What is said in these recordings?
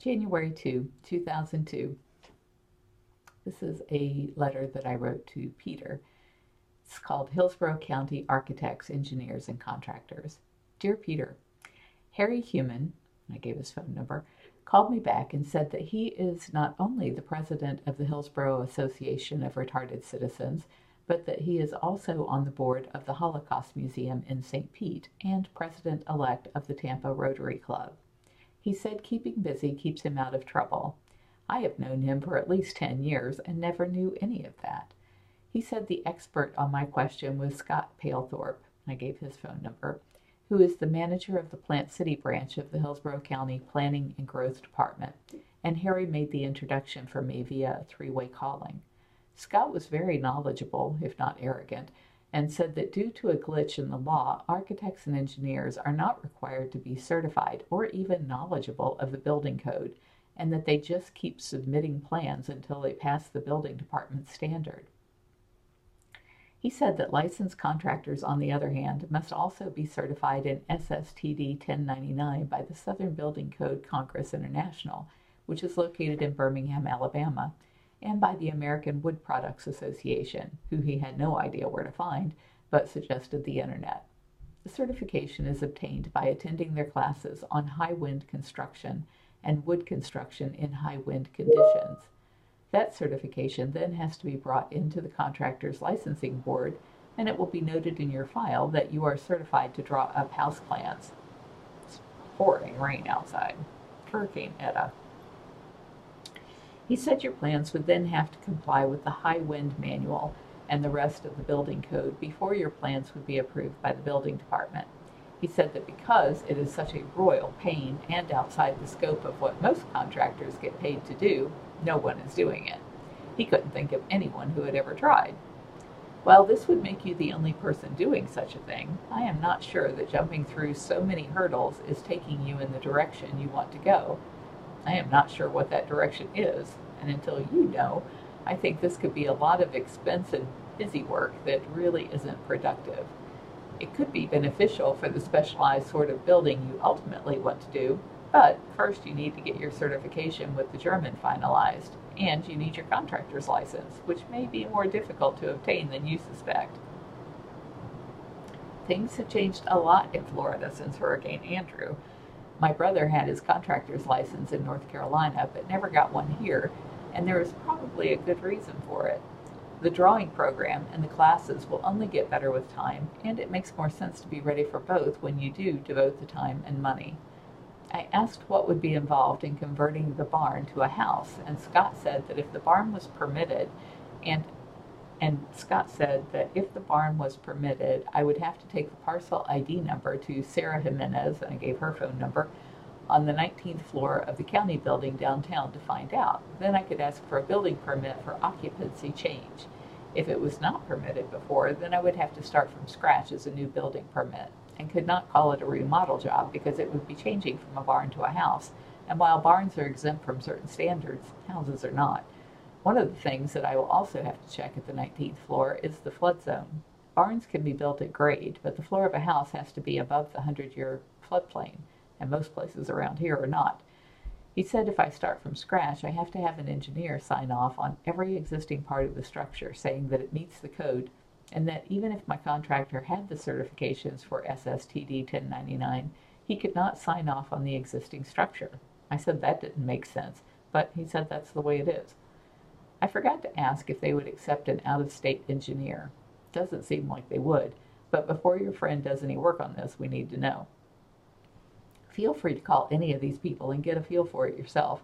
January 2, 2002. This is a letter that I wrote to Peter. It's called Hillsborough County Architects, Engineers, and Contractors. Dear Peter, Harry Human, I gave his phone number, called me back and said that he is not only the president of the Hillsborough Association of Retarded Citizens, but that he is also on the board of the Holocaust Museum in St. Pete and president elect of the Tampa Rotary Club. He said keeping busy keeps him out of trouble. I have known him for at least 10 years and never knew any of that. He said the expert on my question was Scott Palethorpe. I gave his phone number who is the manager of the Plant City branch of the Hillsborough County Planning and Growth Department, and Harry made the introduction for me via a three way calling. Scott was very knowledgeable, if not arrogant, and said that due to a glitch in the law, architects and engineers are not required to be certified or even knowledgeable of the building code, and that they just keep submitting plans until they pass the building department standard. He said that licensed contractors, on the other hand, must also be certified in SSTD 1099 by the Southern Building Code Congress International, which is located in Birmingham, Alabama, and by the American Wood Products Association, who he had no idea where to find, but suggested the internet. The certification is obtained by attending their classes on high wind construction and wood construction in high wind conditions. That certification then has to be brought into the contractor's licensing board and it will be noted in your file that you are certified to draw up house plans. It's pouring rain outside. Hurricane Eta. He said your plans would then have to comply with the high wind manual and the rest of the building code before your plans would be approved by the building department. He said that because it is such a royal pain and outside the scope of what most contractors get paid to do, no one is doing it. He couldn't think of anyone who had ever tried. While this would make you the only person doing such a thing, I am not sure that jumping through so many hurdles is taking you in the direction you want to go. I am not sure what that direction is, and until you know, I think this could be a lot of expensive, busy work that really isn't productive. It could be beneficial for the specialized sort of building you ultimately want to do, but first you need to get your certification with the German finalized, and you need your contractor's license, which may be more difficult to obtain than you suspect. Things have changed a lot in Florida since Hurricane Andrew. My brother had his contractor's license in North Carolina, but never got one here, and there is probably a good reason for it. The drawing program and the classes will only get better with time, and it makes more sense to be ready for both when you do devote the time and money. I asked what would be involved in converting the barn to a house, and Scott said that if the barn was permitted, and and Scott said that if the barn was permitted, I would have to take the parcel ID number to Sarah Jimenez, and I gave her phone number, on the 19th floor of the county building downtown to find out. Then I could ask for a building permit for occupancy change. If it was not permitted before, then I would have to start from scratch as a new building permit and could not call it a remodel job because it would be changing from a barn to a house. And while barns are exempt from certain standards, houses are not. One of the things that I will also have to check at the 19th floor is the flood zone. Barns can be built at grade, but the floor of a house has to be above the 100 year floodplain, and most places around here are not. He said if I start from scratch, I have to have an engineer sign off on every existing part of the structure, saying that it meets the code and that even if my contractor had the certifications for SSTD 1099, he could not sign off on the existing structure. I said that didn't make sense, but he said that's the way it is. I forgot to ask if they would accept an out of state engineer. Doesn't seem like they would, but before your friend does any work on this, we need to know. Feel free to call any of these people and get a feel for it yourself.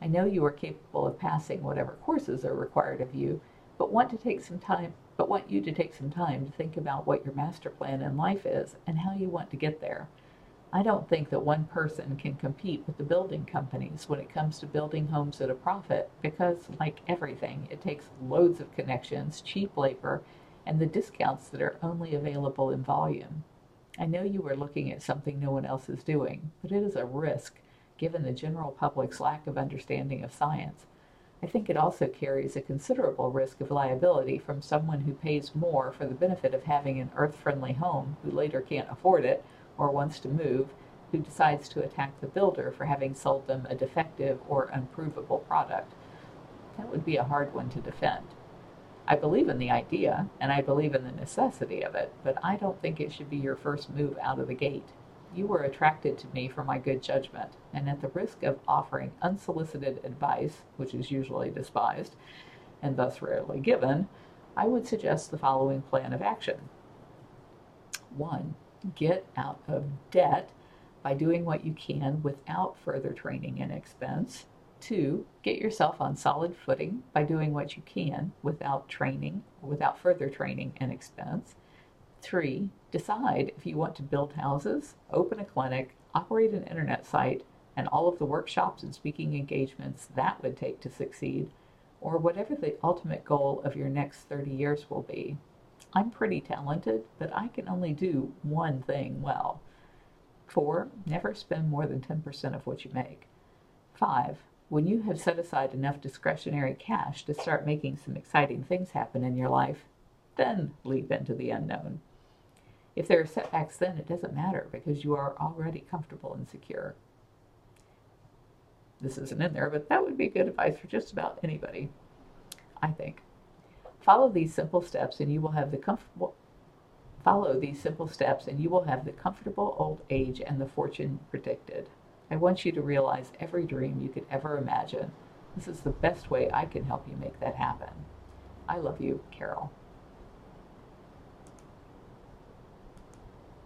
I know you are capable of passing whatever courses are required of you, but want to take some time but want you to take some time to think about what your master plan in life is and how you want to get there. I don't think that one person can compete with the building companies when it comes to building homes at a profit because, like everything, it takes loads of connections, cheap labor, and the discounts that are only available in volume. I know you are looking at something no one else is doing, but it is a risk given the general public's lack of understanding of science. I think it also carries a considerable risk of liability from someone who pays more for the benefit of having an earth friendly home who later can't afford it or wants to move who decides to attack the builder for having sold them a defective or unprovable product. That would be a hard one to defend. I believe in the idea and I believe in the necessity of it, but I don't think it should be your first move out of the gate. You were attracted to me for my good judgment, and at the risk of offering unsolicited advice, which is usually despised and thus rarely given, I would suggest the following plan of action. One, get out of debt by doing what you can without further training and expense. Two, get yourself on solid footing by doing what you can without training, without further training and expense. Three, decide if you want to build houses, open a clinic, operate an internet site, and all of the workshops and speaking engagements that would take to succeed, or whatever the ultimate goal of your next 30 years will be. I'm pretty talented, but I can only do one thing well. Four, never spend more than 10% of what you make. Five, when you have set aside enough discretionary cash to start making some exciting things happen in your life, then leap into the unknown. If there are setbacks then, it doesn't matter because you are already comfortable and secure. This isn't in there, but that would be good advice for just about anybody, I think. Follow these simple steps and you will have the comfortable follow these simple steps and you will have the comfortable old age and the fortune predicted. I want you to realize every dream you could ever imagine. This is the best way I can help you make that happen. I love you, Carole.